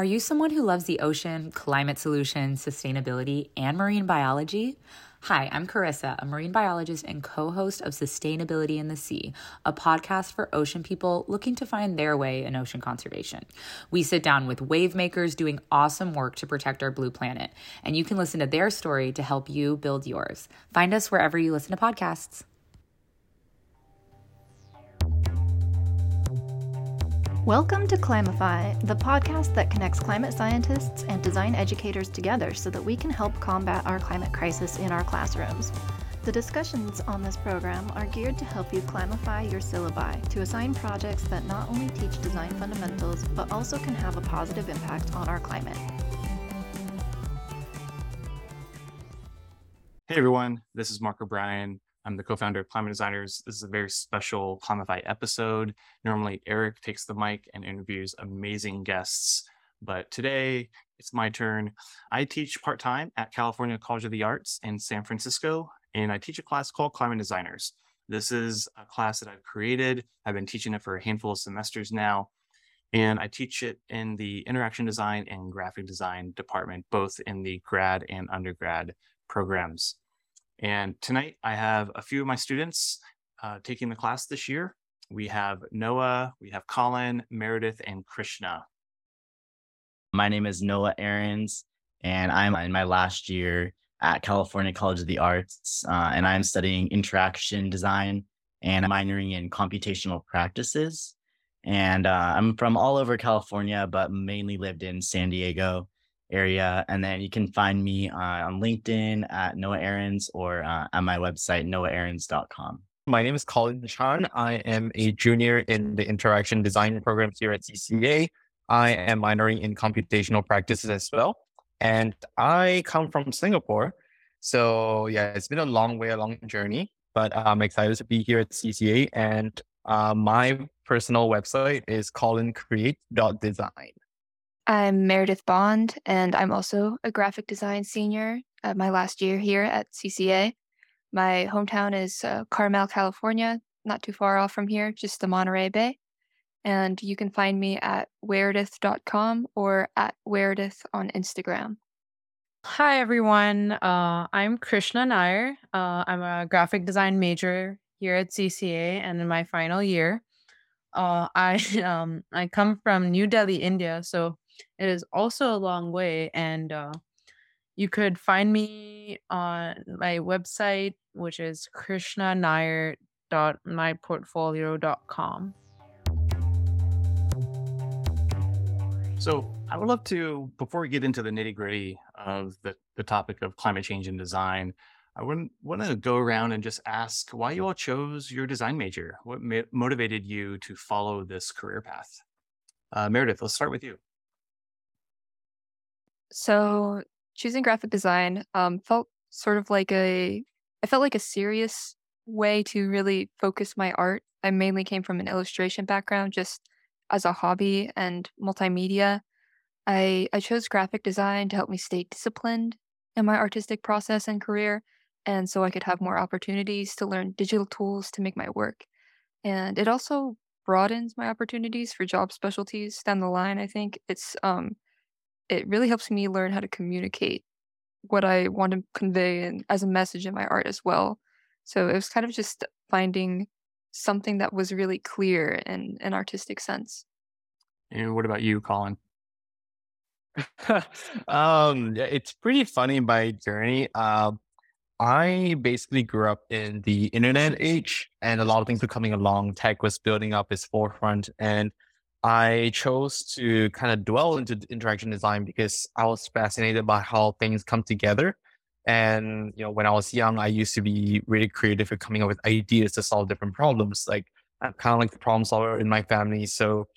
Are you someone who loves the ocean, climate solutions, sustainability, and marine biology? Hi, I'm Carissa, a marine biologist and co host of Sustainability in the Sea, a podcast for ocean people looking to find their way in ocean conservation. We sit down with wave makers doing awesome work to protect our blue planet, and you can listen to their story to help you build yours. Find us wherever you listen to podcasts. Welcome to Climify, the podcast that connects climate scientists and design educators together so that we can help combat our climate crisis in our classrooms. The discussions on this program are geared to help you climify your syllabi to assign projects that not only teach design fundamentals but also can have a positive impact on our climate. Hey everyone, this is Mark O'Brien. I'm the co-founder of Climate Designers. This is a very special Climify episode. Normally, Eric takes the mic and interviews amazing guests, but today it's my turn. I teach part-time at California College of the Arts in San Francisco, and I teach a class called Climate Designers. This is a class that I've created. I've been teaching it for a handful of semesters now, and I teach it in the interaction design and graphic design department, both in the grad and undergrad programs. And tonight I have a few of my students uh, taking the class this year. We have Noah, we have Colin, Meredith, and Krishna. My name is Noah Aarons, and I'm in my last year at California College of the Arts, uh, and I'm studying interaction design and minoring in computational practices. And uh, I'm from all over California, but mainly lived in San Diego area. And then you can find me uh, on LinkedIn at Noah Aarons or uh, at my website, noahaarons.com. My name is Colin Chan. I am a junior in the interaction design program here at CCA. I am minoring in computational practices as well. And I come from Singapore. So, yeah, it's been a long way, a long journey, but I'm excited to be here at CCA. And uh, my personal website is colincreate.design. I'm Meredith Bond, and I'm also a graphic design senior my last year here at CCA. My hometown is uh, Carmel, California, not too far off from here, just the Monterey Bay. And you can find me at weredith.com or at weredith on Instagram. Hi, everyone. Uh, I'm Krishna Nair. Uh, I'm a graphic design major here at CCA and in my final year. Uh, I um, I come from New Delhi, India, so it is also a long way, and uh, you could find me on my website, which is krishnanair.myportfolio.com. So I would love to, before we get into the nitty gritty of the, the topic of climate change and design, I want, want to go around and just ask why you all chose your design major. What ma- motivated you to follow this career path? Uh, Meredith, let's start with you. So choosing graphic design um, felt sort of like a, I felt like a serious way to really focus my art. I mainly came from an illustration background, just as a hobby and multimedia. I I chose graphic design to help me stay disciplined in my artistic process and career, and so I could have more opportunities to learn digital tools to make my work. And it also broadens my opportunities for job specialties down the line. I think it's um it really helps me learn how to communicate what I want to convey and as a message in my art as well. So it was kind of just finding something that was really clear in an artistic sense. And what about you, Colin? um, it's pretty funny my journey. Um, I basically grew up in the internet age, and a lot of things were coming along. Tech was building up its forefront, and I chose to kind of dwell into interaction design because I was fascinated by how things come together. And you know, when I was young, I used to be really creative at coming up with ideas to solve different problems. Like I'm kind of like the problem solver in my family. So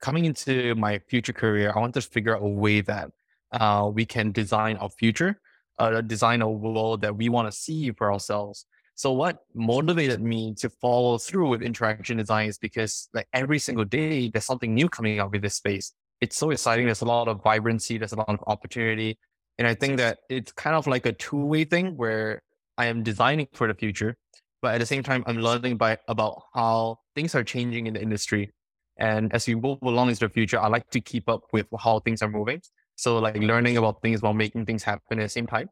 coming into my future career, I want to figure out a way that uh, we can design our future, uh, design a world that we want to see for ourselves. So what motivated me to follow through with interaction design is because like every single day there's something new coming up with this space. It's so exciting. There's a lot of vibrancy. There's a lot of opportunity. And I think that it's kind of like a two way thing where I am designing for the future, but at the same time, I'm learning by about how things are changing in the industry. And as we move along into the future, I like to keep up with how things are moving. So like learning about things while making things happen at the same time.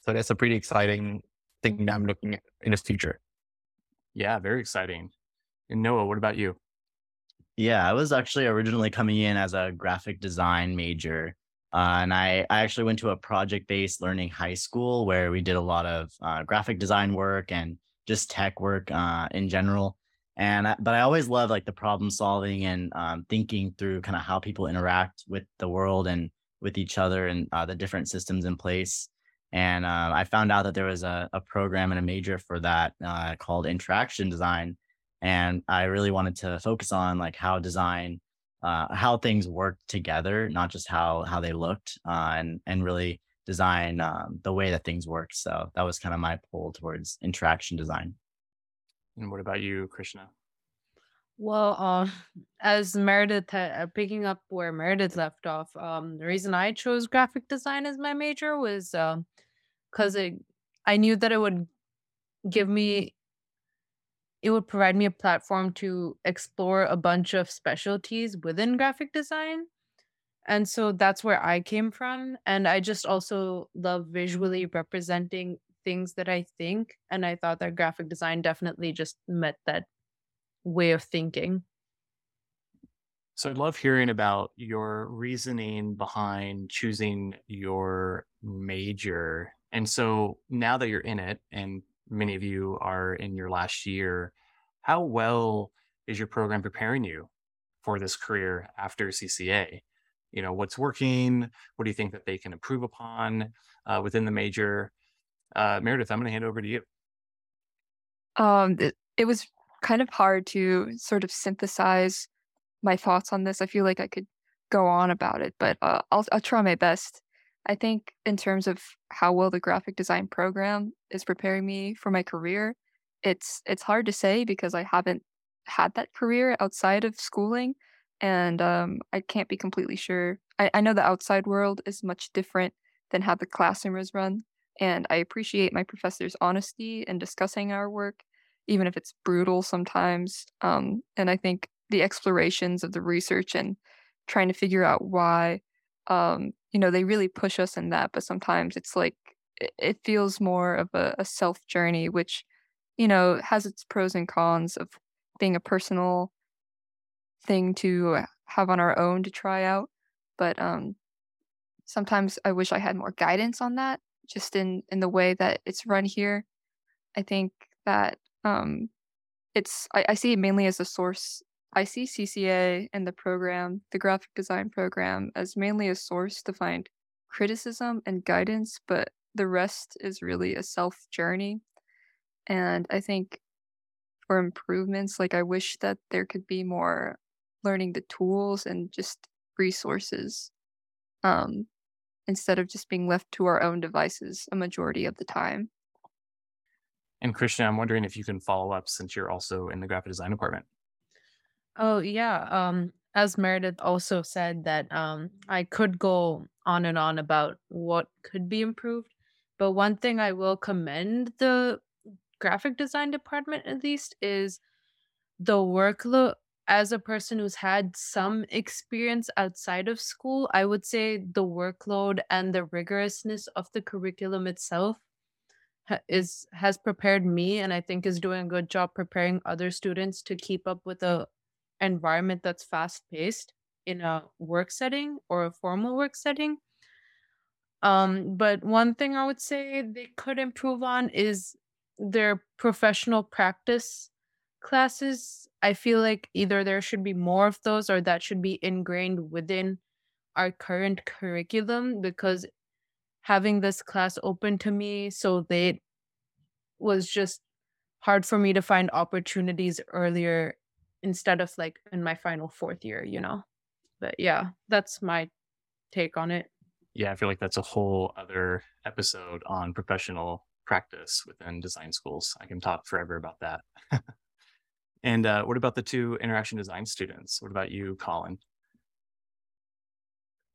So that's a pretty exciting thing that I'm looking at in the future. Yeah, very exciting. And Noah, what about you? Yeah, I was actually originally coming in as a graphic design major. Uh, and I, I actually went to a project based learning high school where we did a lot of uh, graphic design work and just tech work uh, in general. And I, but I always love like the problem solving and um, thinking through kind of how people interact with the world and with each other and uh, the different systems in place. And uh, I found out that there was a, a program and a major for that uh, called interaction design. And I really wanted to focus on like how design, uh, how things work together, not just how how they looked, uh, and and really design um, the way that things work. So that was kind of my pull towards interaction design. And what about you, Krishna? Well, uh, as Meredith, uh, picking up where Meredith left off, um, the reason I chose graphic design as my major was because uh, I knew that it would give me, it would provide me a platform to explore a bunch of specialties within graphic design. And so that's where I came from. And I just also love visually representing things that I think. And I thought that graphic design definitely just met that way of thinking. So I'd love hearing about your reasoning behind choosing your major. And so now that you're in it, and many of you are in your last year, how well is your program preparing you for this career after CCA? You know, what's working? What do you think that they can improve upon uh, within the major? Uh, Meredith, I'm going to hand over to you. Um, it, it was kind of hard to sort of synthesize my thoughts on this. I feel like I could go on about it, but uh, I'll I'll try my best. I think in terms of how well the graphic design program is preparing me for my career, it's it's hard to say because I haven't had that career outside of schooling, and um, I can't be completely sure. I, I know the outside world is much different than how the classroom is run, and I appreciate my professor's honesty in discussing our work even if it's brutal sometimes. Um, and I think the explorations of the research and trying to figure out why, um, you know, they really push us in that. But sometimes it's like it, feels more of a, a self journey, which, you know, has its pros and cons of being a personal thing to have on our own to try out. But um, sometimes I wish I had more guidance on that, just in in the way that it's run here. I think that um, it's I, I see it mainly as a source. I see CCA and the program, the graphic design program, as mainly a source to find criticism and guidance, but the rest is really a self journey. And I think for improvements, like I wish that there could be more learning the tools and just resources um, instead of just being left to our own devices a majority of the time. And Krishna, I'm wondering if you can follow up since you're also in the graphic design department. Oh yeah. Um, as Meredith also said that um, I could go on and on about what could be improved, but one thing I will commend the graphic design department at least is the workload. As a person who's had some experience outside of school, I would say the workload and the rigorousness of the curriculum itself is has prepared me and I think is doing a good job preparing other students to keep up with a environment that's fast paced in a work setting or a formal work setting. Um, but one thing I would say they could improve on is their professional practice classes. I feel like either there should be more of those or that should be ingrained within our current curriculum because having this class open to me so late was just hard for me to find opportunities earlier instead of like in my final fourth year, you know. But yeah, that's my take on it. Yeah, I feel like that's a whole other episode on professional practice within design schools. I can talk forever about that. and uh, what about the two interaction design students? What about you, Colin?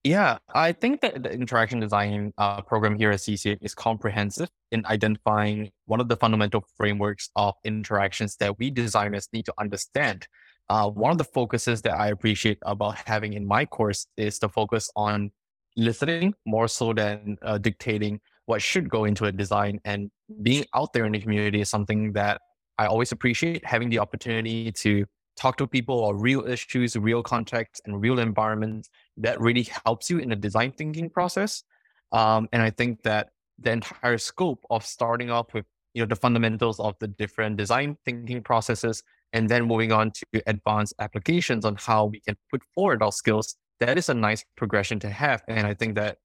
Yeah, I think that the interaction design uh, program here at CCA is comprehensive in identifying one of the fundamental frameworks of interactions that we designers need to understand uh, one of the focuses that I appreciate about having in my course is the focus on listening more so than uh, dictating what should go into a design. And being out there in the community is something that I always appreciate having the opportunity to talk to people or real issues, real context, and real environments that really helps you in the design thinking process. Um, and I think that the entire scope of starting off with you know the fundamentals of the different design thinking processes and then moving on to advanced applications on how we can put forward our skills that is a nice progression to have and i think that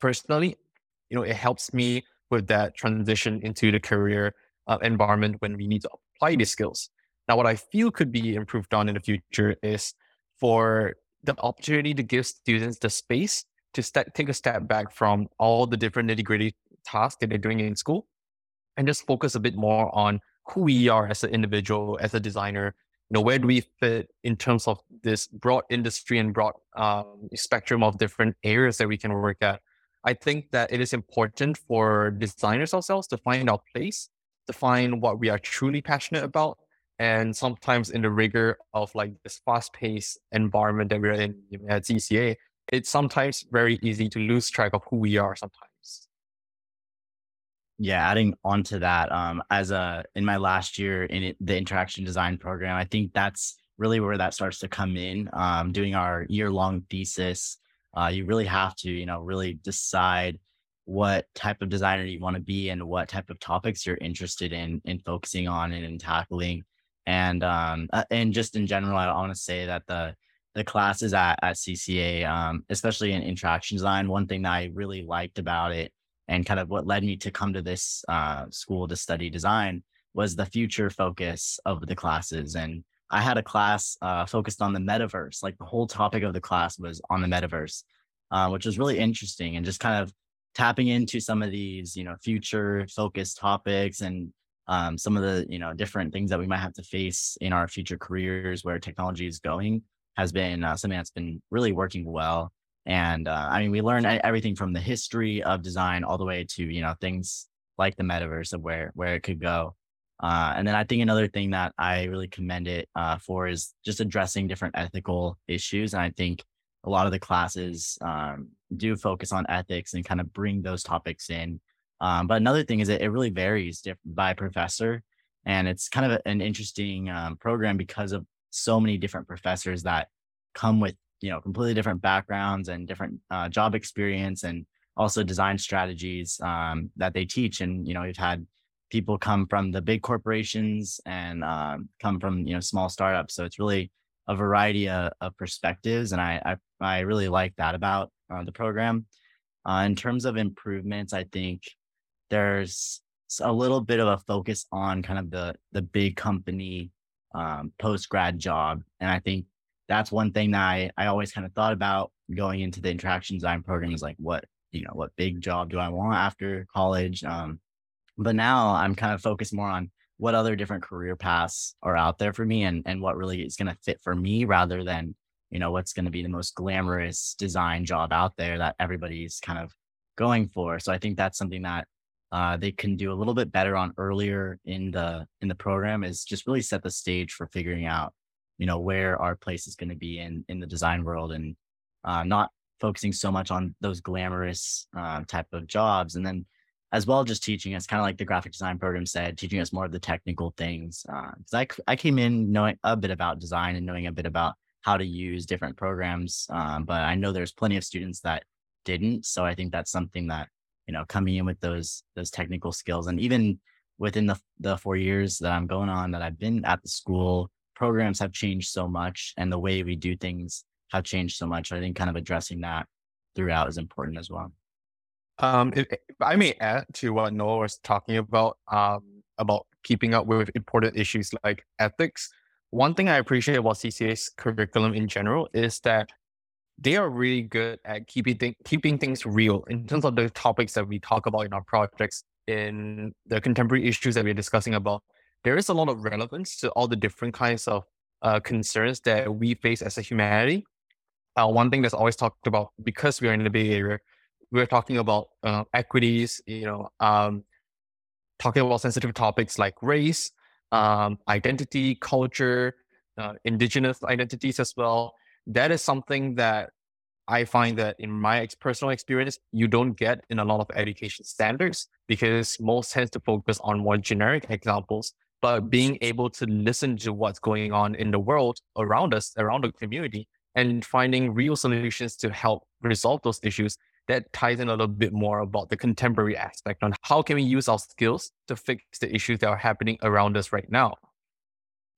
personally you know it helps me with that transition into the career uh, environment when we need to apply these skills now what i feel could be improved on in the future is for the opportunity to give students the space to st- take a step back from all the different nitty gritty tasks that they're doing in school and just focus a bit more on who we are as an individual, as a designer. You know, where do we fit in terms of this broad industry and broad um, spectrum of different areas that we can work at? I think that it is important for designers ourselves to find our place, to find what we are truly passionate about. And sometimes in the rigor of like this fast paced environment that we're in at CCA, it's sometimes very easy to lose track of who we are sometimes. Yeah, adding on to that, um, as a in my last year in it, the interaction design program, I think that's really where that starts to come in. Um, doing our year long thesis, uh, you really have to, you know, really decide what type of designer you want to be and what type of topics you're interested in in focusing on and in tackling. And um, uh, and just in general, I want to say that the the classes at at CCA, um, especially in interaction design, one thing that I really liked about it and kind of what led me to come to this uh, school to study design was the future focus of the classes and i had a class uh, focused on the metaverse like the whole topic of the class was on the metaverse uh, which was really interesting and just kind of tapping into some of these you know future focused topics and um, some of the you know different things that we might have to face in our future careers where technology is going has been uh, something that's been really working well and uh, I mean, we learn everything from the history of design all the way to you know things like the metaverse of where where it could go. Uh, and then I think another thing that I really commend it uh, for is just addressing different ethical issues. And I think a lot of the classes um, do focus on ethics and kind of bring those topics in. Um, but another thing is that it really varies by professor. And it's kind of a, an interesting um, program because of so many different professors that come with you know completely different backgrounds and different uh, job experience and also design strategies um, that they teach and you know we've had people come from the big corporations and um, come from you know small startups so it's really a variety of, of perspectives and I, I, I really like that about uh, the program uh, in terms of improvements i think there's a little bit of a focus on kind of the the big company um, post grad job and i think that's one thing that I, I always kind of thought about going into the interaction design program is like what you know what big job do I want after college um but now I'm kind of focused more on what other different career paths are out there for me and and what really is going to fit for me rather than you know what's going to be the most glamorous design job out there that everybody's kind of going for so I think that's something that uh, they can do a little bit better on earlier in the in the program is just really set the stage for figuring out you know where our place is going to be in in the design world and uh, not focusing so much on those glamorous uh, type of jobs. And then as well just teaching us kind of like the graphic design program said teaching us more of the technical things because uh, I, I came in knowing a bit about design and knowing a bit about how to use different programs um, but i know there's plenty of students that didn't so i think that's something that you know coming in with those those technical skills and even within the the four years that i'm going on that i've been at the school programs have changed so much and the way we do things have changed so much. I think kind of addressing that throughout is important as well. Um, if, if I may add to what Noah was talking about, um, about keeping up with important issues like ethics. One thing I appreciate about CCA's curriculum in general is that they are really good at keeping th- keeping things real in terms of the topics that we talk about in our projects, in the contemporary issues that we're discussing about there is a lot of relevance to all the different kinds of uh, concerns that we face as a humanity. Uh, one thing that's always talked about because we are in the Bay Area, we're talking about uh, equities, you know, um, talking about sensitive topics like race, um, identity, culture, uh, indigenous identities as well. That is something that I find that in my personal experience, you don't get in a lot of education standards because most tends to focus on more generic examples. But being able to listen to what's going on in the world around us, around the community, and finding real solutions to help resolve those issues that ties in a little bit more about the contemporary aspect on how can we use our skills to fix the issues that are happening around us right now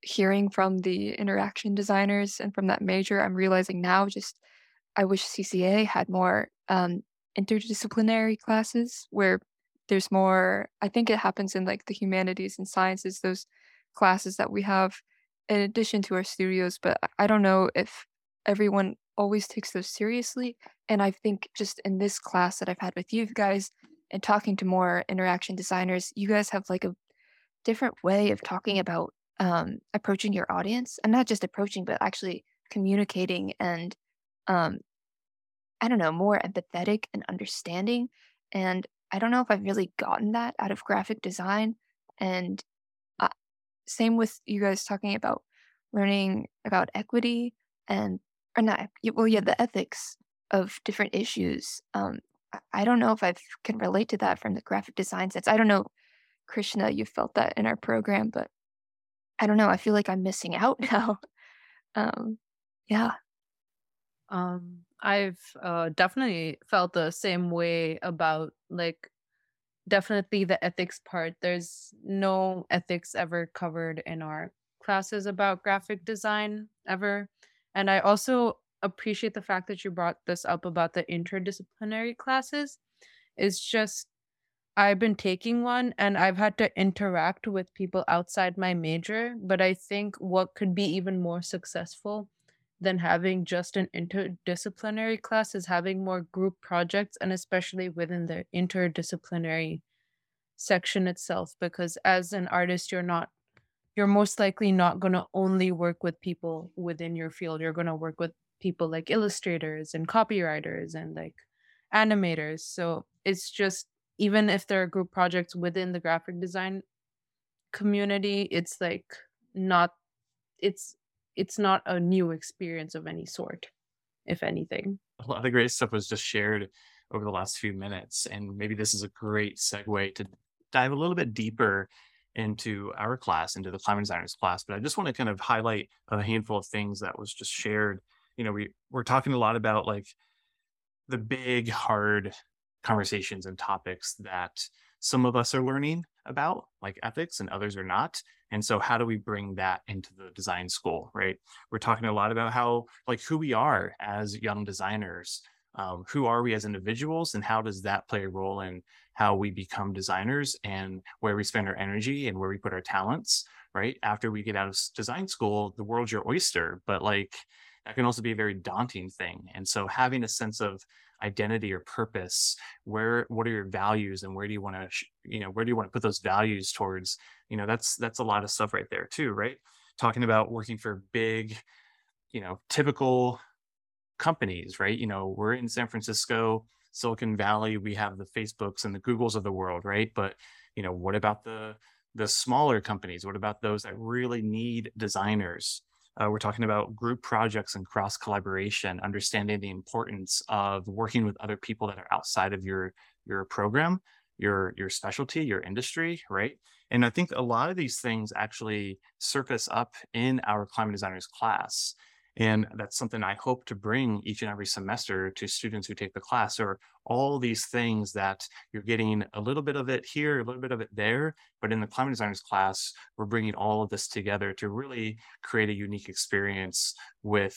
hearing from the interaction designers and from that major i'm realizing now just i wish cca had more um, interdisciplinary classes where there's more i think it happens in like the humanities and sciences those classes that we have in addition to our studios but i don't know if everyone always takes those seriously. And I think just in this class that I've had with you guys and talking to more interaction designers, you guys have like a different way of talking about um, approaching your audience and not just approaching, but actually communicating and um, I don't know, more empathetic and understanding. And I don't know if I've really gotten that out of graphic design. And uh, same with you guys talking about learning about equity and or not well yeah the ethics of different issues um i don't know if i can relate to that from the graphic design sense i don't know krishna you felt that in our program but i don't know i feel like i'm missing out now. Um yeah. Um i've uh, definitely felt the same way about like definitely the ethics part. There's no ethics ever covered in our classes about graphic design ever and I also appreciate the fact that you brought this up about the interdisciplinary classes. It's just I've been taking one and I've had to interact with people outside my major, but I think what could be even more successful than having just an interdisciplinary class is having more group projects and especially within the interdisciplinary section itself because as an artist you're not you're most likely not going to only work with people within your field. You're going to work with people like illustrators and copywriters and like animators. So it's just, even if there are group projects within the graphic design community, it's like not, it's, it's not a new experience of any sort, if anything. A lot of great stuff was just shared over the last few minutes. And maybe this is a great segue to dive a little bit deeper into our class, into the climate designers class. But I just want to kind of highlight a handful of things that was just shared. You know, we we're talking a lot about like the big hard conversations and topics that some of us are learning about, like ethics, and others are not. And so, how do we bring that into the design school, right? We're talking a lot about how, like, who we are as young designers, um, who are we as individuals and how does that play a role in how we become designers and where we spend our energy and where we put our talents right after we get out of design school the world's your oyster but like that can also be a very daunting thing and so having a sense of identity or purpose where what are your values and where do you want to you know where do you want to put those values towards you know that's that's a lot of stuff right there too right talking about working for big you know typical companies, right? You know, we're in San Francisco, Silicon Valley, we have the Facebooks and the Googles of the world, right? But, you know, what about the the smaller companies? What about those that really need designers? Uh, we're talking about group projects and cross collaboration, understanding the importance of working with other people that are outside of your your program, your your specialty, your industry, right? And I think a lot of these things actually surface up in our climate designers class. And that's something I hope to bring each and every semester to students who take the class or all these things that you're getting a little bit of it here, a little bit of it there. But in the climate designers class, we're bringing all of this together to really create a unique experience with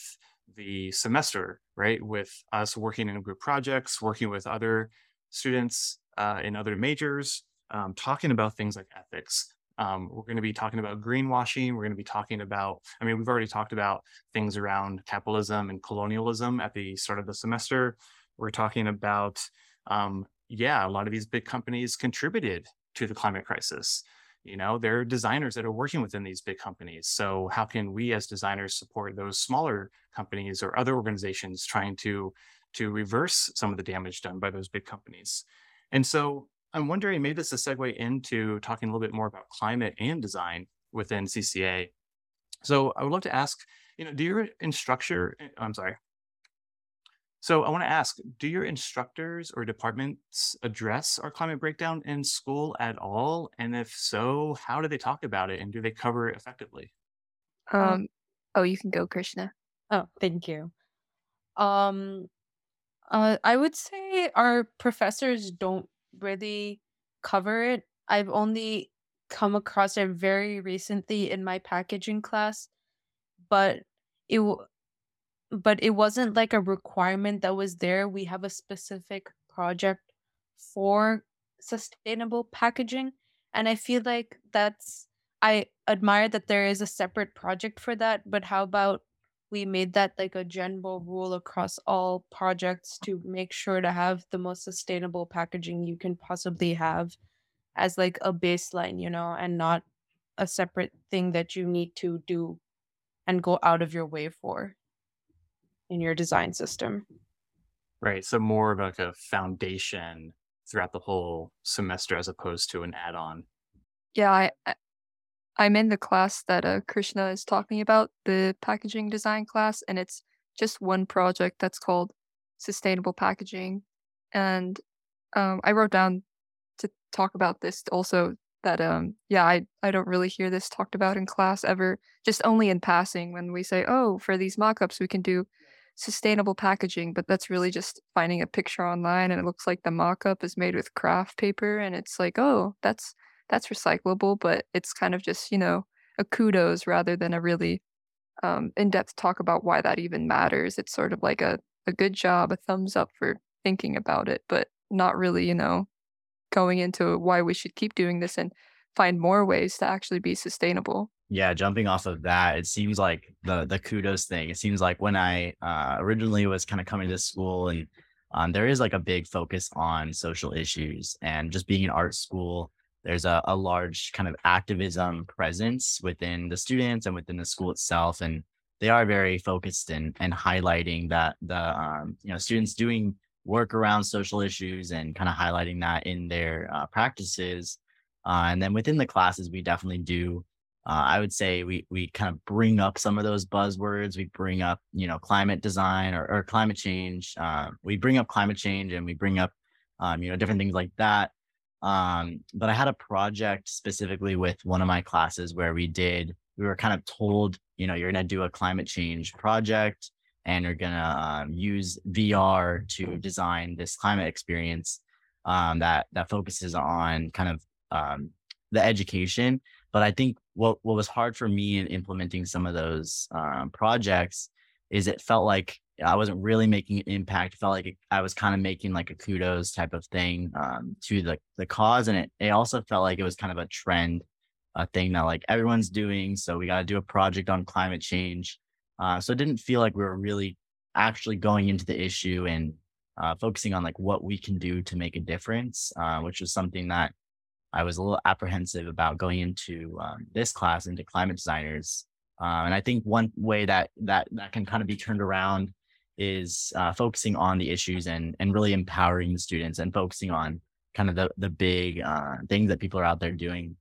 the semester, right? With us working in group projects, working with other students uh, in other majors, um, talking about things like ethics, um, we're going to be talking about greenwashing. We're going to be talking about, I mean, we've already talked about things around capitalism and colonialism at the start of the semester. We're talking about, um, yeah, a lot of these big companies contributed to the climate crisis. You know, there are designers that are working within these big companies. So, how can we as designers support those smaller companies or other organizations trying to to reverse some of the damage done by those big companies? And so, I'm wondering, maybe this is a segue into talking a little bit more about climate and design within CCA. So I would love to ask, you know, do your instructor, eh, I'm sorry. So I want to ask, do your instructors or departments address our climate breakdown in school at all? And if so, how do they talk about it and do they cover it effectively? Um, oh, you can go, Krishna. Oh, thank you. Um, uh, I would say our professors don't really cover it. I've only come across it very recently in my packaging class, but it but it wasn't like a requirement that was there. We have a specific project for sustainable packaging, and I feel like that's I admire that there is a separate project for that, but how about we made that like a general rule across all projects to make sure to have the most sustainable packaging you can possibly have as like a baseline, you know, and not a separate thing that you need to do and go out of your way for in your design system. Right. So more of like a foundation throughout the whole semester as opposed to an add-on. Yeah, I, I I'm in the class that uh, Krishna is talking about, the packaging design class, and it's just one project that's called sustainable packaging. And um, I wrote down to talk about this also that um yeah I I don't really hear this talked about in class ever just only in passing when we say oh for these mockups we can do sustainable packaging but that's really just finding a picture online and it looks like the mockup is made with craft paper and it's like oh that's that's recyclable, but it's kind of just, you know, a kudos rather than a really um, in depth talk about why that even matters. It's sort of like a, a good job, a thumbs up for thinking about it, but not really, you know, going into why we should keep doing this and find more ways to actually be sustainable. Yeah, jumping off of that, it seems like the the kudos thing. It seems like when I uh, originally was kind of coming to school, and um, there is like a big focus on social issues, and just being an art school, there's a, a large kind of activism presence within the students and within the school itself and they are very focused and and highlighting that the um, you know students doing work around social issues and kind of highlighting that in their uh, practices. Uh, and then within the classes we definitely do uh, i would say we we kind of bring up some of those buzzwords. We bring up you know climate design or, or climate change. Uh, we bring up climate change and we bring up um, you know different things like that um, but I had a project specifically with one of my classes where we did, we were kind of told, you know, you're going to do a climate change project and you're going to um, use VR to design this climate experience um, that, that focuses on kind of um, the education. But I think what, what was hard for me in implementing some of those um, projects is it felt like I wasn't really making an impact. It felt like I was kind of making like a kudos type of thing um, to the the cause, and it it also felt like it was kind of a trend, a thing that like everyone's doing. So we got to do a project on climate change. Uh, so it didn't feel like we were really actually going into the issue and uh, focusing on like what we can do to make a difference, uh, which was something that I was a little apprehensive about going into um, this class into climate designers. Uh, and I think one way that that that can kind of be turned around is uh, focusing on the issues and and really empowering the students and focusing on kind of the the big uh, things that people are out there doing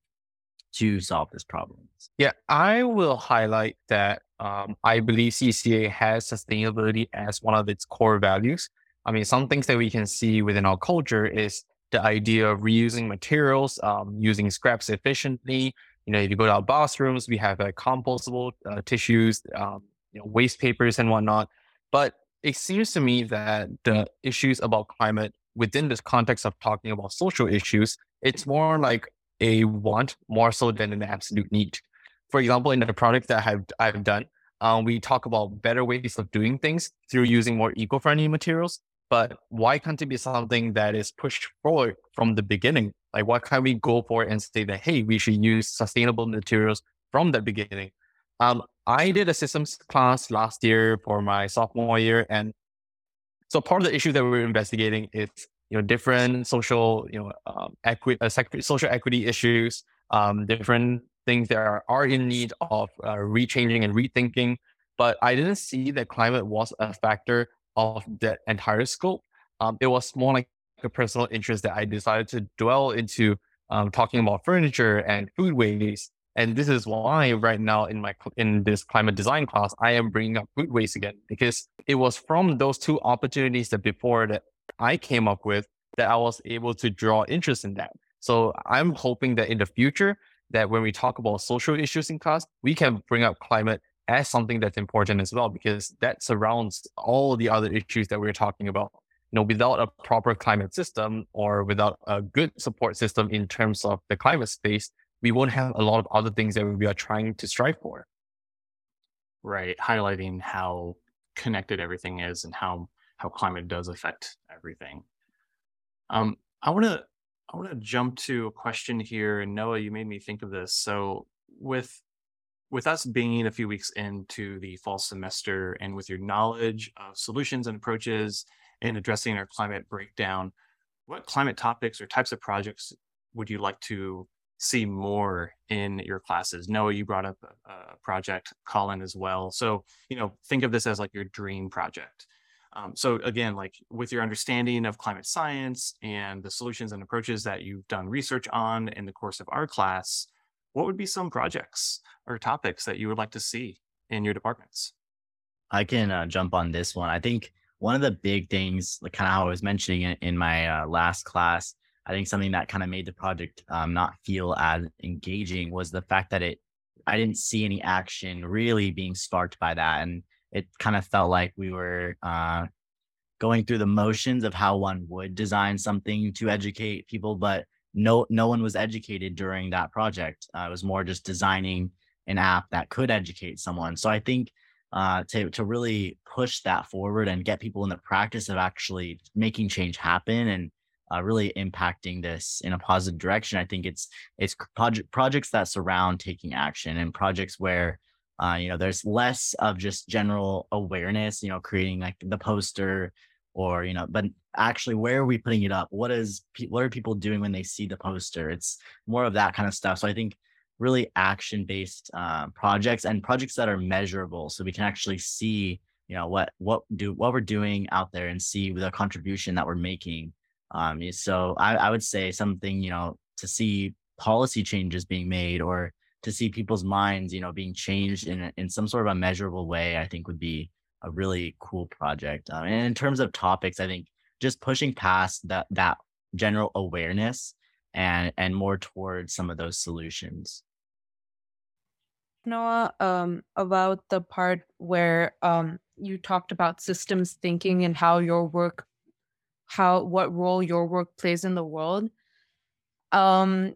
to solve this problem. Yeah, I will highlight that um, I believe CCA has sustainability as one of its core values. I mean, some things that we can see within our culture is the idea of reusing materials, um, using scraps efficiently. You know, if you go to our bathrooms, we have uh, compostable uh, tissues, um, you know, waste papers and whatnot. But it seems to me that the issues about climate within this context of talking about social issues, it's more like a want more so than an absolute need. For example, in the project that I've, I've done, um, we talk about better ways of doing things through using more eco-friendly materials. But why can't it be something that is pushed forward from the beginning? Like, why can't we go for it and say that, hey, we should use sustainable materials from the beginning? Um, I did a systems class last year for my sophomore year, and so part of the issue that we were investigating is you know different social you know um, equity uh, social equity issues, um, different things that are, are in need of uh, rechanging and rethinking. But I didn't see that climate was a factor of that entire scope. Um, it was more like a personal interest that I decided to dwell into um, talking about furniture and food waste And this is why right now in my in this climate design class, I am bringing up food waste again because it was from those two opportunities that before that I came up with that I was able to draw interest in that. So I'm hoping that in the future that when we talk about social issues in class, we can bring up climate as something that's important as well because that surrounds all the other issues that we're talking about. You know, without a proper climate system or without a good support system in terms of the climate space, we won't have a lot of other things that we are trying to strive for. Right, highlighting how connected everything is and how how climate does affect everything. Um, I want to I want to jump to a question here, and Noah, you made me think of this. So with with us being a few weeks into the fall semester and with your knowledge of solutions and approaches in addressing our climate breakdown, what climate topics or types of projects would you like to see more in your classes? Noah, you brought up a, project, Colin as well. So, you know, think of this as like your dream project. Um, so again, like with your understanding of climate science and the solutions and approaches that you've done research on in the course of our class, what would be some projects or topics that you would like to see in your departments? I can uh, jump on this one. I think one of the big things, like kind of how I was mentioning it in my uh, last class, I think something that kind of made the project um, not feel as engaging was the fact that it, I didn't see any action really being sparked by that. And it kind of felt like we were uh, going through the motions of how one would design something to educate people, but no no one was educated during that project. Uh, it was more just designing an app that could educate someone. So I think uh, to to really push that forward and get people in the practice of actually making change happen and uh, really impacting this in a positive direction. I think it's it's project projects that surround taking action and projects where uh, you know there's less of just general awareness. You know, creating like the poster or you know but actually where are we putting it up what is what are people doing when they see the poster it's more of that kind of stuff so i think really action based uh, projects and projects that are measurable so we can actually see you know what what do what we're doing out there and see the contribution that we're making um so i, I would say something you know to see policy changes being made or to see people's minds you know being changed in in some sort of a measurable way i think would be a really cool project. Um, and in terms of topics, I think just pushing past that that general awareness and and more towards some of those solutions. Noah, um, about the part where um you talked about systems thinking and how your work, how what role your work plays in the world. Um,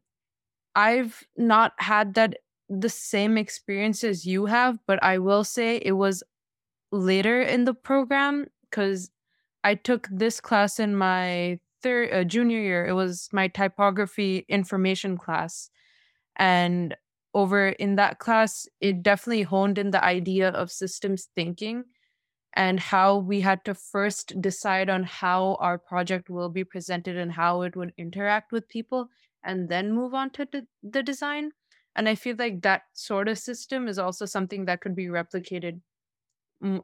I've not had that the same experience as you have, but I will say it was later in the program because I took this class in my third uh, junior year. It was my typography information class, and over in that class, it definitely honed in the idea of systems thinking and how we had to first decide on how our project will be presented and how it would interact with people and then move on to the, design. And i feel like that sort of system is also something that could be replicated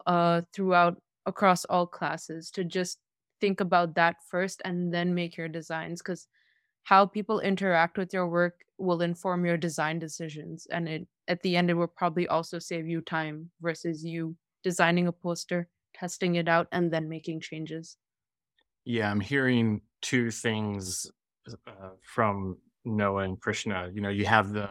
uh, throughout across all classes to just think about that first and then make your designs because how people interact with your work will inform your design decisions and it at the end it will probably also save you time versus you designing a poster testing it out and then making changes. Yeah i'm hearing two things uh, from noah and krishna. You know you have the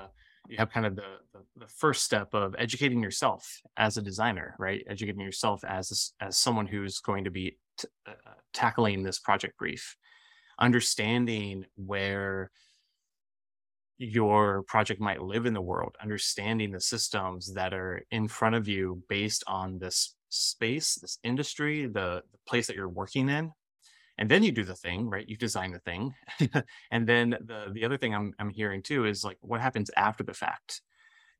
you have kind of the, the, the first step of educating yourself as a designer, right? Educating yourself as as someone who's going to be t- uh, uh, tackling this project brief, understanding where your project might live in the world, understanding the systems that are in front of you based on this space, this industry, the, the place that you're working in, and then you do the thing right? You design the thing. And then the the other thing I'm, I'm hearing too is like what happens after the fact?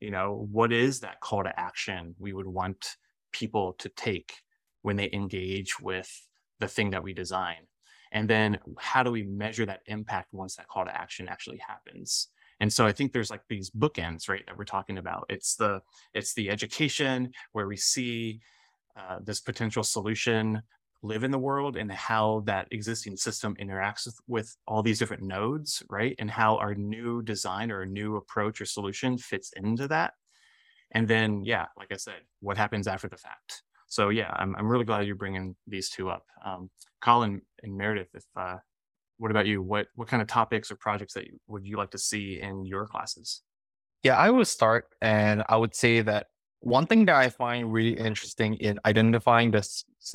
You know what is that call to action we would want people to take when they engage with the thing that we design? And then how do we measure that impact once that call to action actually happens and so i think there's like these bookends right that we're talking about it's the it's the education where we see uh, this potential solution live in the world and how that existing system interacts with, with all these different nodes, right? And how our new design or new approach or solution fits into that. And then, yeah, like I said, what happens after the fact? So yeah, I'm I'm really glad you're bringing these two up. Um, Colin and Meredith, if uh, what about you? What what kind of topics or projects that would you like to see in your classes? Yeah, I would start, and I would say that one thing that I find really interesting in identifying the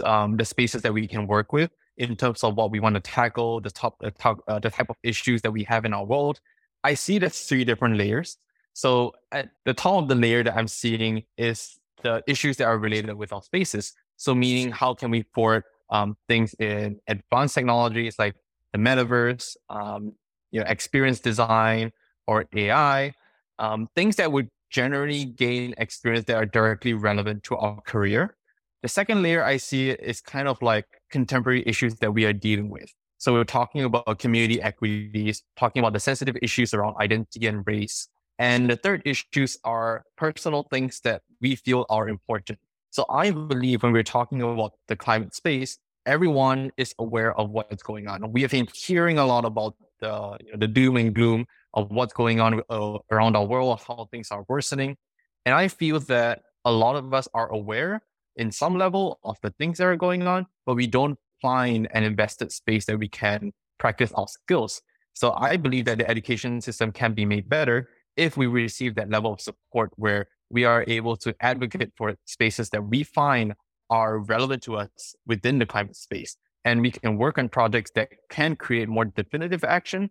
um, the spaces that we can work with in terms of what we want to tackle, the top the, uh, the type of issues that we have in our world. I see the three different layers. So at the top of the layer that I'm seeing is the issues that are related with our spaces. So meaning how can we port um, things in advanced technologies like the metaverse, um, you know, experience design or AI, um, things that would generally gain experience that are directly relevant to our career. The second layer I see is kind of like contemporary issues that we are dealing with. So we're talking about community equities, talking about the sensitive issues around identity and race. And the third issues are personal things that we feel are important. So I believe when we're talking about the climate space, everyone is aware of what's going on. We have been hearing a lot about the, you know, the doom and gloom of what's going on uh, around our world, how things are worsening. And I feel that a lot of us are aware in some level of the things that are going on, but we don't find an invested space that we can practice our skills. So I believe that the education system can be made better if we receive that level of support where we are able to advocate for spaces that we find are relevant to us within the climate space. And we can work on projects that can create more definitive action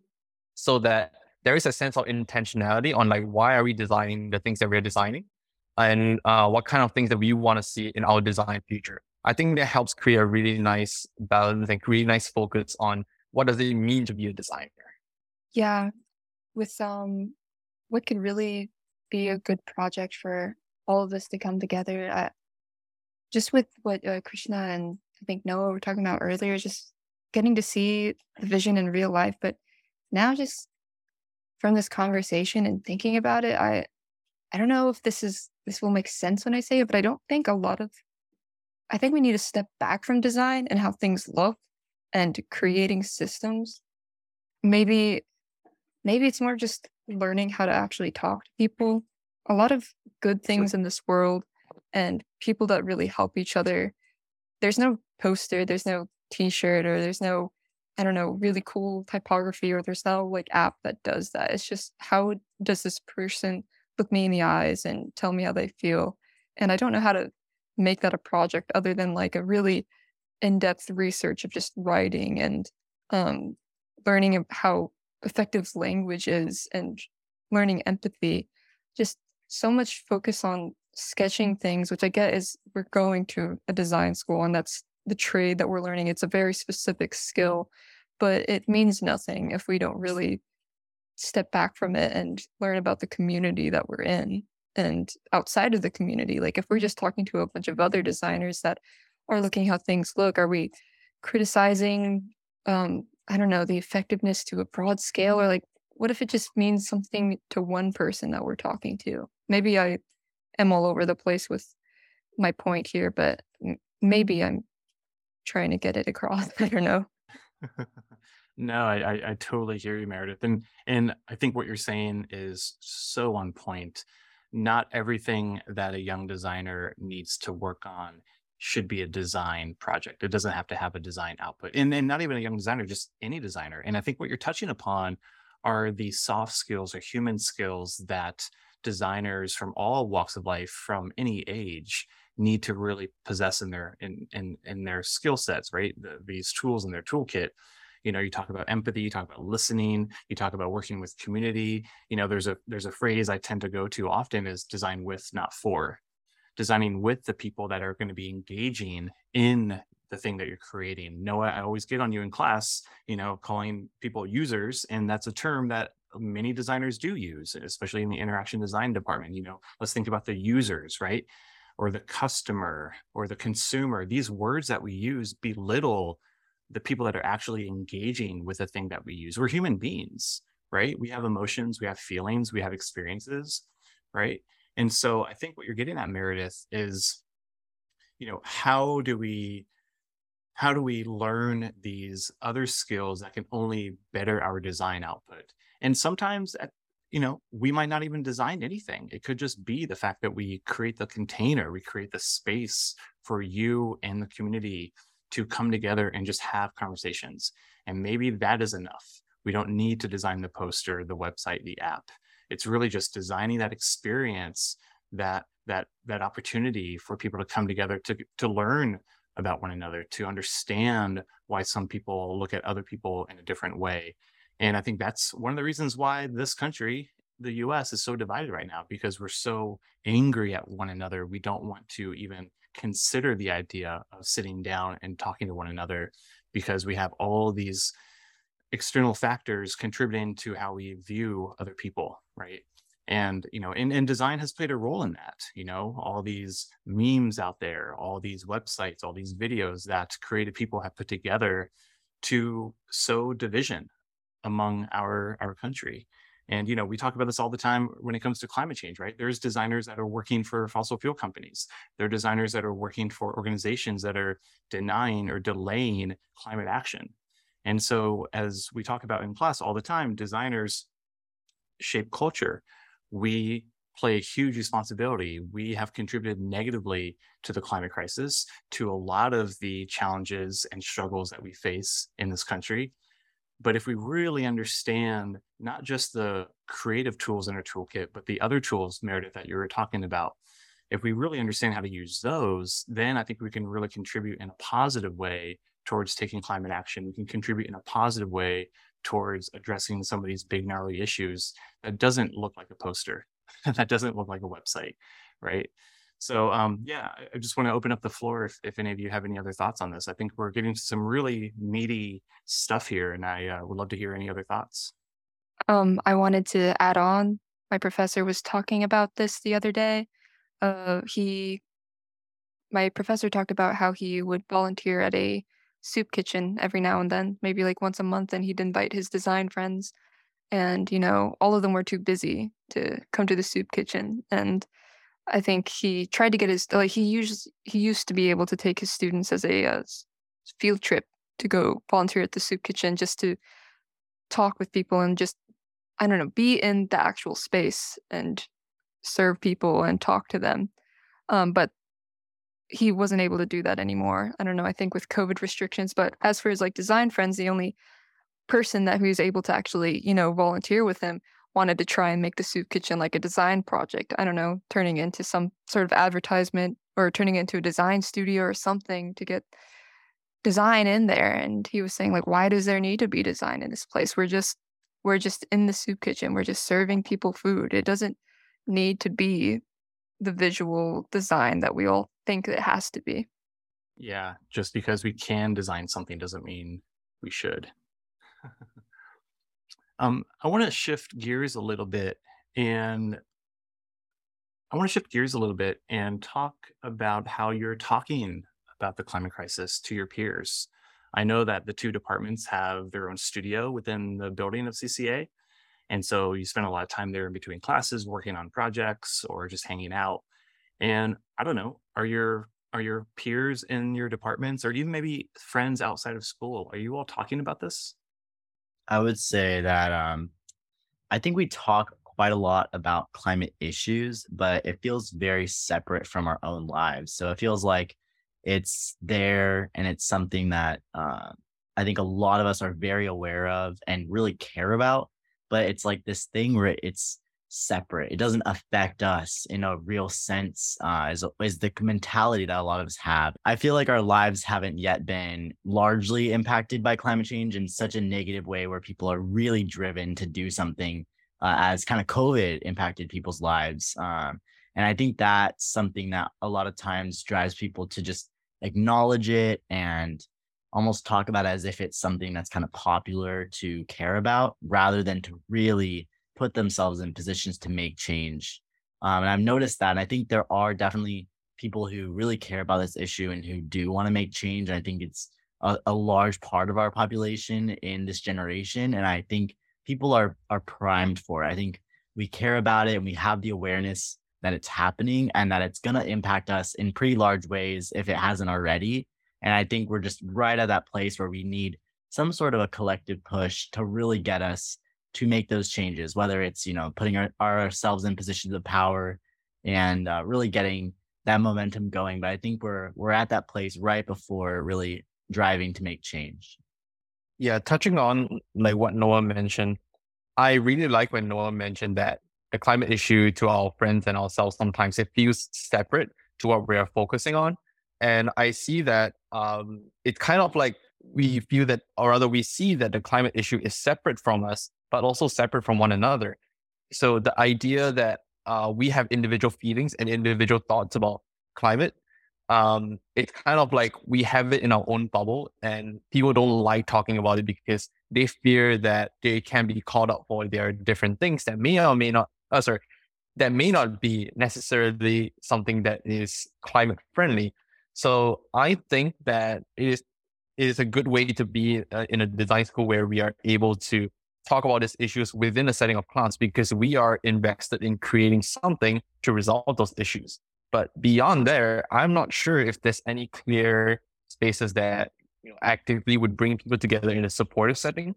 so that there is a sense of intentionality on like, why are we designing the things that we're designing? And uh, what kind of things that we want to see in our design future. I think that helps create a really nice balance and really nice focus on what does it mean to be a designer. Yeah, with um, what could really be a good project for all of us to come together. Uh, just with what uh, Krishna and I think Noah were talking about earlier, just getting to see the vision in real life. But now, just from this conversation and thinking about it, I I don't know if this is this will make sense when I say it, but I don't think a lot of I think we need to step back from design and how things look and creating systems. Maybe maybe it's more just learning how to actually talk to people. A lot of good things in this world and people that really help each other. There's no poster, there's no t shirt, or there's no, I don't know, really cool typography, or there's no like app that does that. It's just how does this person look me in the eyes and tell me how they feel? And I don't know how to make that a project other than like a really in depth research of just writing and um, learning how effective language is and learning empathy. Just so much focus on sketching things, which I get is we're going to a design school and that's the trade that we're learning. It's a very specific skill, but it means nothing if we don't really step back from it and learn about the community that we're in and outside of the community. Like if we're just talking to a bunch of other designers that are looking how things look, are we criticizing um, I don't know, the effectiveness to a broad scale or like what if it just means something to one person that we're talking to? Maybe I am all over the place with my point here, but maybe I'm trying to get it across. I don't know. no, I, I, I totally hear you, Meredith, and and I think what you're saying is so on point. Not everything that a young designer needs to work on should be a design project. It doesn't have to have a design output. And, and not even a young designer, just any designer. And I think what you're touching upon are the soft skills or human skills that designers from all walks of life, from any age, need to really possess in their in in, in their skill sets, right? The, these tools in their toolkit. You know, you talk about empathy, you talk about listening, you talk about working with community. You know, there's a there's a phrase I tend to go to often is design with, not for designing with the people that are going to be engaging in the thing that you're creating. Noah, I always get on you in class, you know, calling people users, and that's a term that many designers do use, especially in the interaction design department. You know, let's think about the users, right? Or the customer or the consumer. These words that we use belittle the people that are actually engaging with the thing that we use. We're human beings, right? We have emotions, we have feelings, we have experiences, right? And so I think what you're getting at, Meredith, is, you know, how do we how do we learn these other skills that can only better our design output? And sometimes you know, we might not even design anything. It could just be the fact that we create the container, we create the space for you and the community to come together and just have conversations. And maybe that is enough. We don't need to design the poster, the website, the app. It's really just designing that experience, that that that opportunity for people to come together to to learn about one another, to understand why some people look at other people in a different way and I think that's one of the reasons why this country, the US, is so divided right now because we're so angry at one another. We don't want to even consider the idea of sitting down and talking to one another because we have all these external factors contributing to how we view other people, right? And you know, and, and design has played a role in that. You know, all these memes out there, all these websites, all these videos that creative people have put together to sow division among our our country. And you know we talk about this all the time when it comes to climate change right? There's designers that are working for fossil fuel companies. There are designers that are working for organizations that are denying or delaying climate action. And so as we talk about in class all the time designers shape culture. We play a huge responsibility. We have contributed negatively to the climate crisis, to a lot of the challenges and struggles that we face in this country. But if we really understand not just the creative tools in our toolkit, but the other tools, Meredith, that you were talking about, if we really understand how to use those, then I think we can really contribute in a positive way towards taking climate action. We can contribute in a positive way towards addressing some of these big gnarly issues that doesn't look like a poster, that doesn't look like a website, right? So um, yeah, I just want to open up the floor if, if any of you have any other thoughts on this. I think we're getting to some really meaty stuff here, and I uh, would love to hear any other thoughts. Um, I wanted to add on. My professor was talking about this the other day. Uh, he, my professor talked about how he would volunteer at a soup kitchen every now and then, maybe like once a month, and he'd invite his design friends. And, you know, all of them were too busy to come to the soup kitchen. And I think he tried to get his like he used he used to be able to take his students as a uh, field trip to go volunteer at the soup kitchen just to talk with people and just I don't know be in the actual space and serve people and talk to them. Um, but he wasn't able to do that anymore. I don't know. I think with COVID restrictions. But as for his like design friends, the only person that was able to actually you know volunteer with him wanted to try and make the soup kitchen like a design project. I don't know, turning into some sort of advertisement or turning into a design studio or something to get design in there. And he was saying like, why does there need to be design in this place? We're just we're just in the soup kitchen. We're just serving people food. It doesn't need to be the visual design that we all think it has to be. Yeah, just because we can design something doesn't mean we should. Um, I want to shift gears a little bit and I want to shift gears a little bit and talk about how you're talking about the climate crisis to your peers. I know that the two departments have their own studio within the building of CCA. And so you spend a lot of time there in between classes working on projects or just hanging out. And I don't know, are your are your peers in your departments or even maybe friends outside of school, are you all talking about this? I would say that um, I think we talk quite a lot about climate issues, but it feels very separate from our own lives. So it feels like it's there and it's something that uh, I think a lot of us are very aware of and really care about. But it's like this thing where it's separate. It doesn't affect us in a real sense, uh, is, is the mentality that a lot of us have. I feel like our lives haven't yet been largely impacted by climate change in such a negative way where people are really driven to do something uh, as kind of COVID impacted people's lives. Um, and I think that's something that a lot of times drives people to just acknowledge it and almost talk about it as if it's something that's kind of popular to care about rather than to really put themselves in positions to make change. Um, and I've noticed that. And I think there are definitely people who really care about this issue and who do want to make change. I think it's a, a large part of our population in this generation. And I think people are are primed for it. I think we care about it and we have the awareness that it's happening and that it's going to impact us in pretty large ways if it hasn't already. And I think we're just right at that place where we need some sort of a collective push to really get us to make those changes, whether it's, you know, putting our, ourselves in positions of power and uh, really getting that momentum going. But I think we're we're at that place right before really driving to make change. Yeah, touching on like what Noah mentioned, I really like when Noah mentioned that the climate issue to our friends and ourselves sometimes it feels separate to what we are focusing on. And I see that um, it's kind of like we feel that, or rather, we see that the climate issue is separate from us, but also separate from one another. So the idea that uh, we have individual feelings and individual thoughts about climate, um, it's kind of like we have it in our own bubble, and people don't like talking about it because they fear that they can be called out for their different things that may or may not, uh, sorry, that may not be necessarily something that is climate friendly. So I think that it is it is a good way to be uh, in a design school where we are able to talk about these issues within a setting of class because we are invested in creating something to resolve those issues. But beyond there, I'm not sure if there's any clear spaces that you know, actively would bring people together in a supportive setting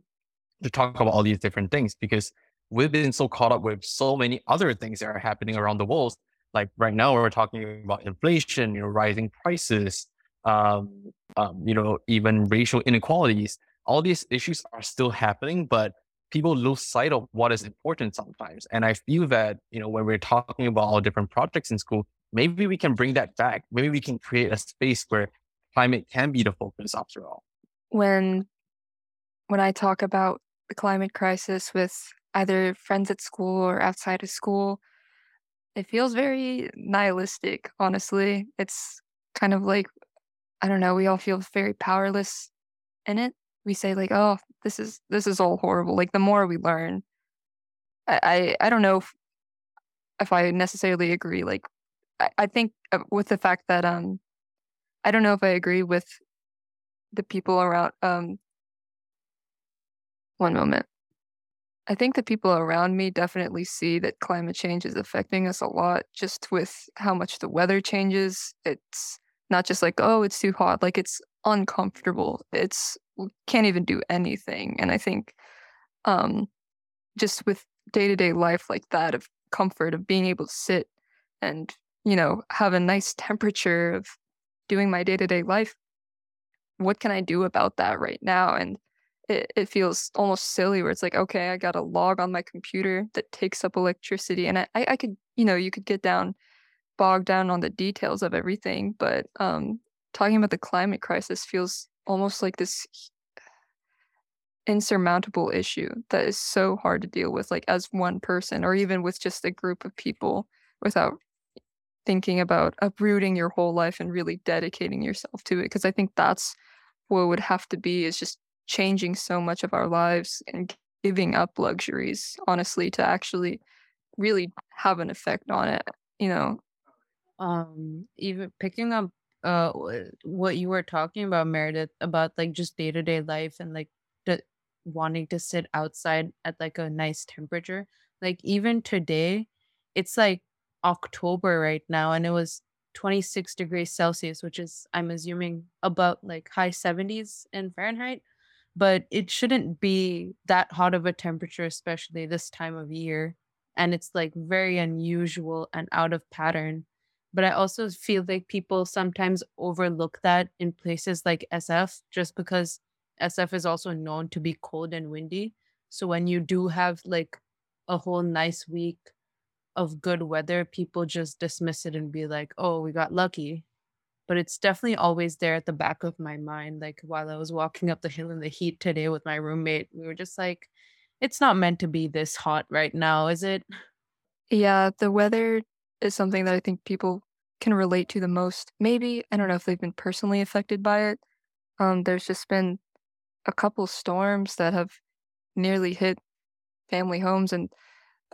to talk about all these different things because we've been so caught up with so many other things that are happening around the world. Like right now, we're talking about inflation, you know, rising prices, um, um, you know, even racial inequalities. All these issues are still happening, but people lose sight of what is important sometimes. And I feel that, you know, when we're talking about all different projects in school, maybe we can bring that back. Maybe we can create a space where climate can be the focus after all. When when I talk about the climate crisis with either friends at school or outside of school, it feels very nihilistic, honestly. It's kind of like I don't know, we all feel very powerless in it. We say like, "Oh, this is this is all horrible." Like the more we learn, I I, I don't know if, if I necessarily agree. Like, I, I think uh, with the fact that um, I don't know if I agree with the people around. Um, one moment. I think the people around me definitely see that climate change is affecting us a lot just with how much the weather changes. It's not just like, oh, it's too hot. Like it's uncomfortable. It's can't even do anything. And I think um just with day-to-day life like that of comfort of being able to sit and, you know, have a nice temperature of doing my day-to-day life, what can I do about that right now? And it, it feels almost silly where it's like, okay, I got a log on my computer that takes up electricity. And I, I could, you know, you could get down bogged down on the details of everything, but um, talking about the climate crisis feels almost like this insurmountable issue that is so hard to deal with, like as one person or even with just a group of people without thinking about uprooting your whole life and really dedicating yourself to it. Because I think that's what would have to be is just changing so much of our lives and giving up luxuries, honestly, to actually really have an effect on it. You know, um even picking up uh what you were talking about meredith about like just day-to-day life and like the wanting to sit outside at like a nice temperature like even today it's like october right now and it was 26 degrees celsius which is i'm assuming about like high 70s in fahrenheit but it shouldn't be that hot of a temperature especially this time of year and it's like very unusual and out of pattern but I also feel like people sometimes overlook that in places like SF just because SF is also known to be cold and windy. So when you do have like a whole nice week of good weather, people just dismiss it and be like, oh, we got lucky. But it's definitely always there at the back of my mind. Like while I was walking up the hill in the heat today with my roommate, we were just like, it's not meant to be this hot right now, is it? Yeah, the weather is something that I think people can relate to the most. Maybe I don't know if they've been personally affected by it. Um, there's just been a couple storms that have nearly hit family homes, and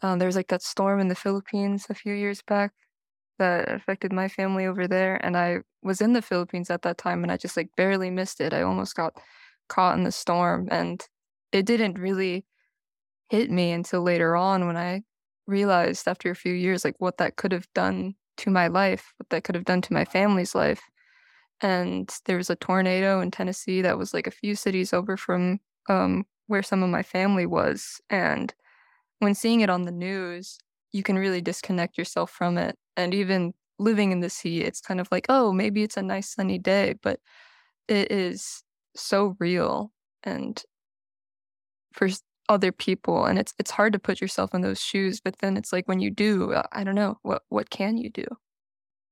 um, there was like that storm in the Philippines a few years back that affected my family over there. And I was in the Philippines at that time, and I just like barely missed it. I almost got caught in the storm, and it didn't really hit me until later on when I realized after a few years like what that could have done to my life, what that could have done to my family's life. and there was a tornado in Tennessee that was like a few cities over from um, where some of my family was. And when seeing it on the news, you can really disconnect yourself from it. And even living in the sea, it's kind of like, oh, maybe it's a nice sunny day, but it is so real and for other people and it's it's hard to put yourself in those shoes but then it's like when you do uh, i don't know what what can you do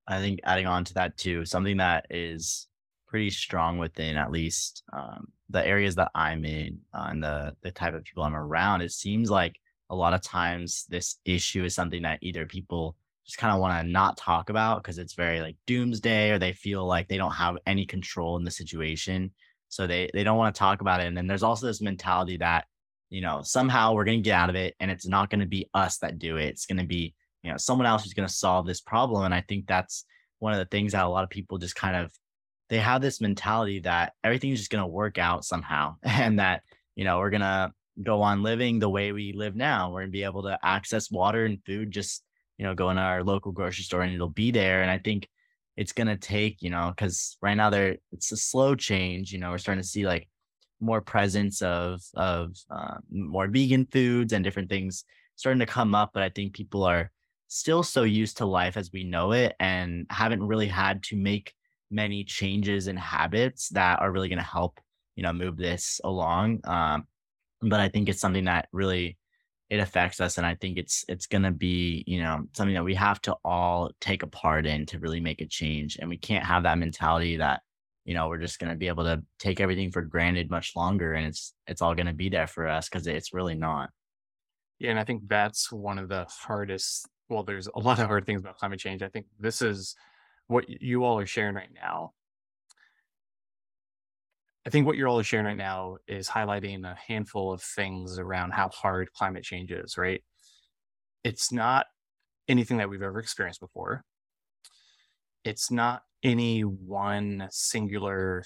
I think adding on to that too, something that is pretty strong within at least um, the areas that I'm in uh, and the the type of people I'm around. It seems like a lot of times this issue is something that either people just kind of want to not talk about because it's very like doomsday or they feel like they don't have any control in the situation so they they don't want to talk about it and then there's also this mentality that you know somehow we're going to get out of it and it's not going to be us that do it. It's going to be you know someone else who's going to solve this problem and i think that's one of the things that a lot of people just kind of they have this mentality that everything's just going to work out somehow and that you know we're going to go on living the way we live now. We're going to be able to access water and food just you know go in our local grocery store and it'll be there and i think it's going to take you know because right now there it's a slow change you know we're starting to see like more presence of of uh, more vegan foods and different things starting to come up but i think people are still so used to life as we know it and haven't really had to make many changes in habits that are really going to help you know move this along um, but i think it's something that really it affects us and i think it's it's going to be you know something that we have to all take a part in to really make a change and we can't have that mentality that you know we're just going to be able to take everything for granted much longer and it's it's all going to be there for us because it's really not yeah and i think that's one of the hardest well, there's a lot of hard things about climate change. I think this is what you all are sharing right now. I think what you're all sharing right now is highlighting a handful of things around how hard climate change is, right? It's not anything that we've ever experienced before. It's not any one singular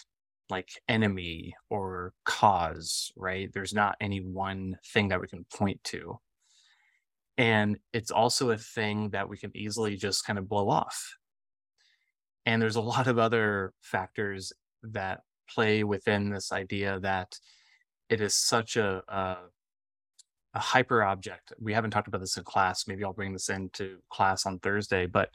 like enemy or cause, right? There's not any one thing that we can point to. And it's also a thing that we can easily just kind of blow off. And there's a lot of other factors that play within this idea that it is such a, a, a hyper object. We haven't talked about this in class. Maybe I'll bring this into class on Thursday. But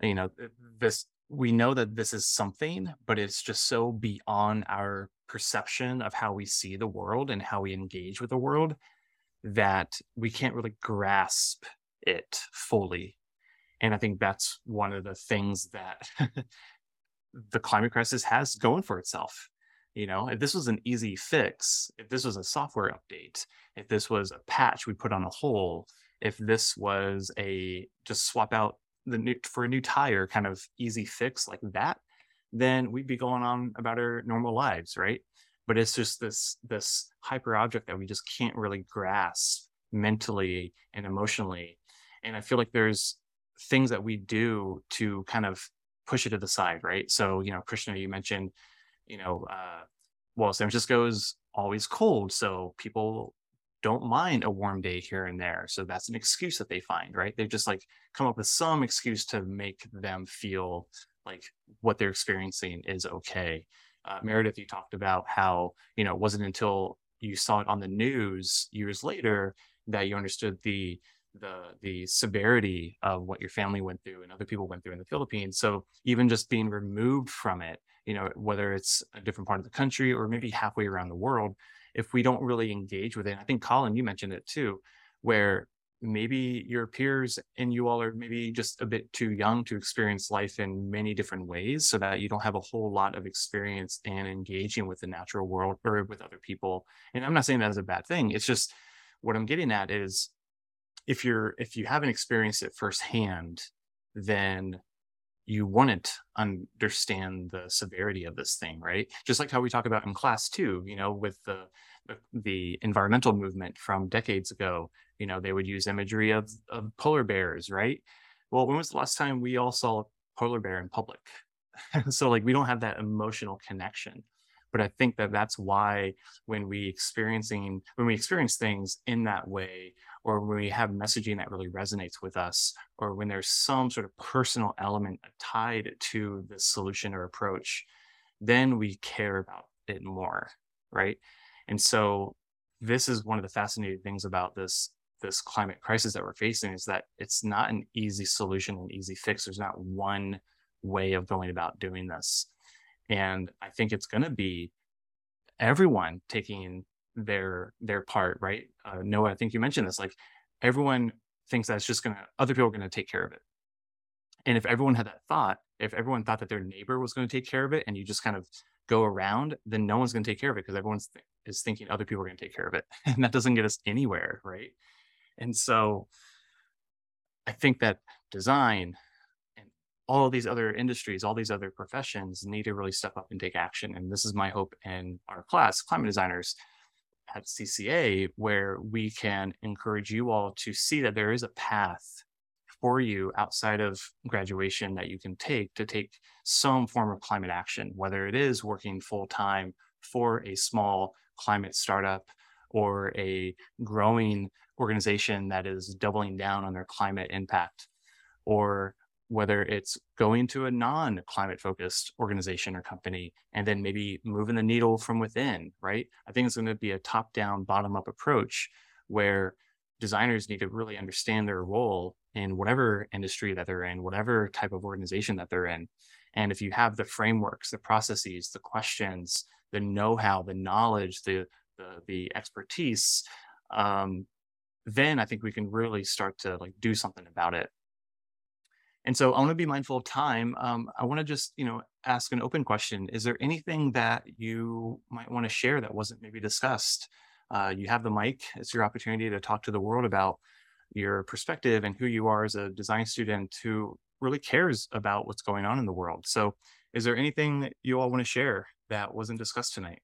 you know, this we know that this is something, but it's just so beyond our perception of how we see the world and how we engage with the world that we can't really grasp it fully. And I think that's one of the things that the climate crisis has going for itself. You know, if this was an easy fix, if this was a software update, if this was a patch we put on a hole, if this was a just swap out the new for a new tire kind of easy fix like that, then we'd be going on about our normal lives, right? but it's just this this hyper object that we just can't really grasp mentally and emotionally and i feel like there's things that we do to kind of push it to the side right so you know krishna you mentioned you know uh well san francisco is always cold so people don't mind a warm day here and there so that's an excuse that they find right they just like come up with some excuse to make them feel like what they're experiencing is okay uh, Meredith, you talked about how, you know, it wasn't until you saw it on the news years later that you understood the the the severity of what your family went through and other people went through in the Philippines. So even just being removed from it, you know, whether it's a different part of the country or maybe halfway around the world, if we don't really engage with it, I think Colin, you mentioned it too, where maybe your peers and you all are maybe just a bit too young to experience life in many different ways so that you don't have a whole lot of experience in engaging with the natural world or with other people. And i'm not saying that is a bad thing it's just what i'm getting at is if you're if you haven't experienced it firsthand then you wouldn't understand the severity of this thing right? Just like how we talk about in class too you know with the the environmental movement from decades ago you know they would use imagery of, of polar bears right? Well when was the last time we all saw a polar bear in public? So like we don't have that emotional connection. But i think that that's why when we experiencing when we experience things in that way or when we have messaging that really resonates with us or when there's some sort of personal element tied to the solution or approach then we care about it more, right? And so this is one of the fascinating things about this this climate crisis that we're facing is that it's not an easy solution, an easy fix. There's not one way of going about doing this. And I think it's going to be everyone taking their their part, right? Uh, Noah, I think you mentioned this. Like everyone thinks that it's just to other people are to take care of it. And if everyone had that thought, if everyone thought that their neighbor was going to take care of it, and you just kind of go around, then no one's going to take care of it because everyone's th- is thinking other people are going to take care of it, and that doesn't get us anywhere, right? And so, I think that design and all these other industries, all these other professions need to really step up and take action. And this is my hope in our class, climate designers at CCA, where we can encourage you all to see that there is a path for you outside of graduation that you can take to take some form of climate action, whether it is working full time for a small climate startup or a growing organization that is doubling down on their climate impact or whether it's going to a non climate focused organization or company and then maybe moving the needle from within, right? I think it's going to be a top down, bottom up approach where designers need to really understand their role in whatever industry that they're in, whatever type of organization that they're in. And if you have the frameworks, the processes, the questions, the know how, the knowledge, the, the, the expertise, um, then I think we can really start to like do something about it and so I want to be mindful of time. Um, I want to just, you know, ask an open question. Is there anything that you might want to share that wasn't maybe discussed? Uh, you have the mic. It's your opportunity to talk to the world about your perspective and who you are as a design student who really cares about what's going on in the world. So, is there anything that you all want to share that wasn't discussed tonight?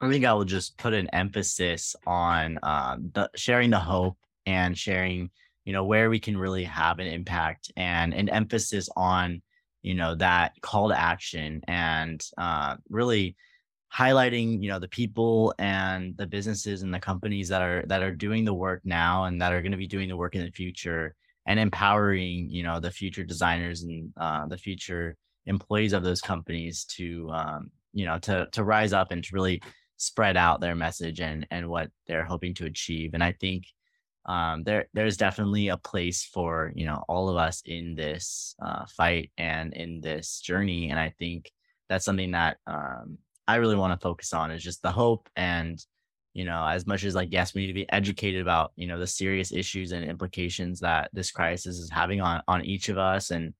I think I will just put an emphasis on uh, the, sharing the hope and sharing you know where we can really have an impact and an emphasis on you know that call to action and uh, really highlighting you know the people and the businesses and the companies that are that are doing the work now and that are going to be doing the work in the future and empowering you know the future designers and uh, the future employees of those companies to um, you know to to rise up and to really spread out their message and and what they're hoping to achieve. And i think um, there there's definitely a place for you know all of us in this uh, fight and in this journey, and I think that's something that um, I really want to focus on is just the hope and you know as much as like yes we need to be educated about you know the serious issues and implications that this crisis is having on on each of us and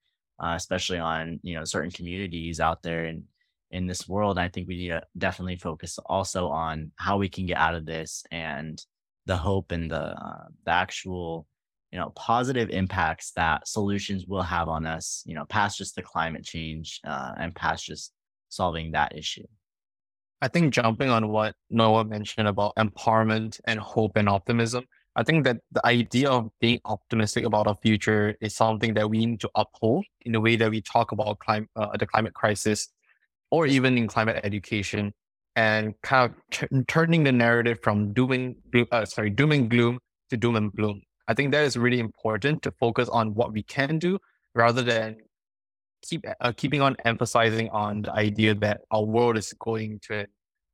uh, especially on you know certain communities out there in in this world i think we need to definitely focus also on how we can get out of this and the hope and the uh, the actual you know positive impacts that solutions will have on us you know past just the climate change uh, and past just solving that issue. I think jumping on what noah mentioned about empowerment and hope and optimism i think that the idea of being optimistic about our future is something that we need to uphold in the way that we talk about climate uh, the climate crisis or even in climate education and kind of t- turning the narrative from dooming, uh, sorry, doom and gloom to doom and bloom. I think that is really important to focus on what we can do rather than keep uh, keeping on emphasizing on the idea that our world is going to,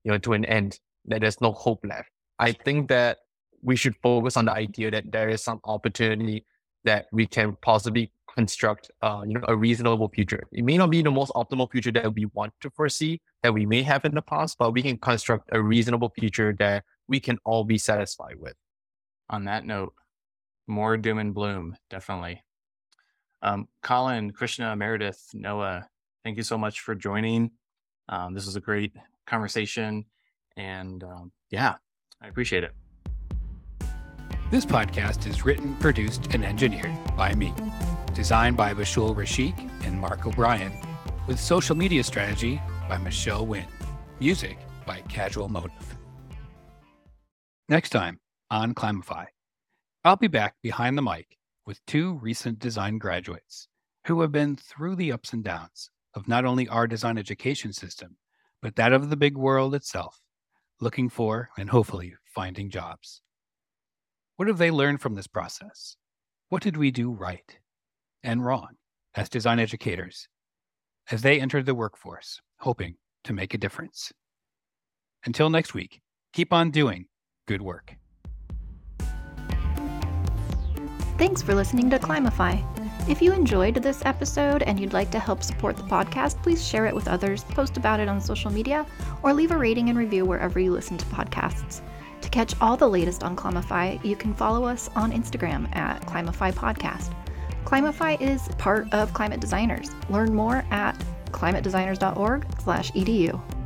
you know, to an end, that there's no hope left. I think that we should focus on the idea that there is some opportunity that we can possibly construct uh, you know a reasonable future. It may not be the most optimal future that we want to foresee that we may have in the past, but we can construct a reasonable future that we can all be satisfied with. On that note, more doom and bloom, definitely. Um, Colin, Krishna, Meredith, Noah, thank you so much for joining. Um, this was a great conversation, and um, yeah, I appreciate it. This podcast is written, produced, and engineered by me designed by Bashul Rashik and Mark O'Brien, with social media strategy by Michelle Wynn, music by Casual Motive. Next time on Climify, I'll be back behind the mic with two recent design graduates who have been through the ups and downs of not only our design education system, but that of the big world itself, looking for and hopefully finding jobs. What have they learned from this process? What did we do right? And wrong as design educators as they entered the workforce, hoping to make a difference. Until next week, keep on doing good work. Thanks for listening to Climify. If you enjoyed this episode and you'd like to help support the podcast, please share it with others, post about it on social media, or leave a rating and review wherever you listen to podcasts. To catch all the latest on Climify, you can follow us on Instagram at Climify Podcast. Climify is part of Climate Designers. Learn more at climatedesigners.org/edu.